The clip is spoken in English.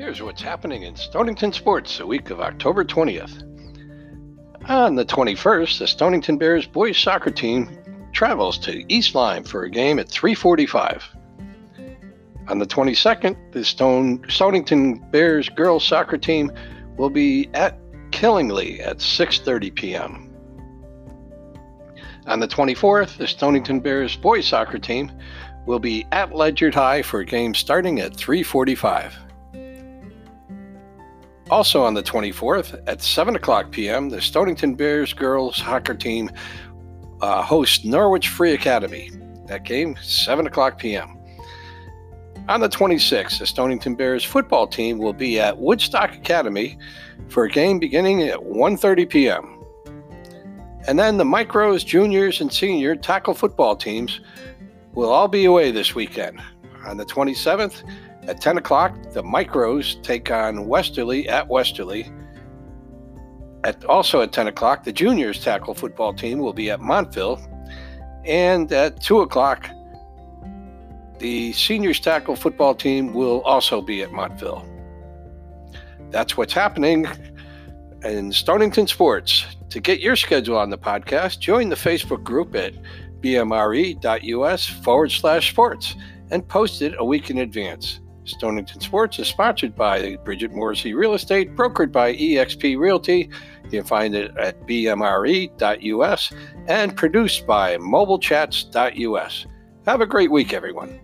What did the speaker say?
Here's what's happening in Stonington sports the week of October 20th. On the 21st, the Stonington Bears boys soccer team travels to East Lyme for a game at 345. On the 22nd, the Stone, Stonington Bears girls soccer team will be at Killingly at 6:30 p.m. On the 24th, the Stonington Bears boys soccer team will be at Ledyard High for a game starting at 3:45. Also on the 24th at 7 o'clock p.m., the Stonington Bears girls soccer team uh, hosts Norwich Free Academy. That game 7 o'clock p.m. On the 26th, the Stonington Bears football team will be at Woodstock Academy for a game beginning at 1:30 p.m. And then the micros, juniors, and senior tackle football teams will all be away this weekend. On the 27th at 10 o'clock, the micros take on Westerly at Westerly. At also at 10 o'clock, the juniors tackle football team will be at Montville. And at 2 o'clock, the seniors tackle football team will also be at Montville. That's what's happening in Stonington Sports. To get your schedule on the podcast, join the Facebook group at bmre.us forward slash sports and post it a week in advance. Stonington Sports is sponsored by Bridget Morrissey Real Estate, brokered by eXp Realty. You can find it at bmre.us and produced by mobilechats.us. Have a great week, everyone.